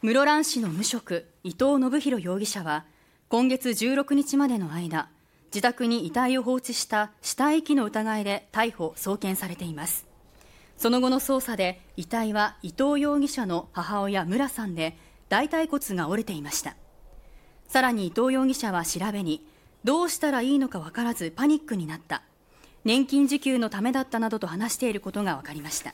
室蘭市の無職伊藤信弘容疑者は今月16日までの間自宅に遺体を放置した死体遺棄の疑いで逮捕・送検されています。その後の捜査で遺体は伊藤容疑者の母親村さんで大腿骨が折れていました。さらに伊藤容疑者は調べにどうしたらいいのか分からずパニックになった。年金受給のためだったなどと話していることが分かりました。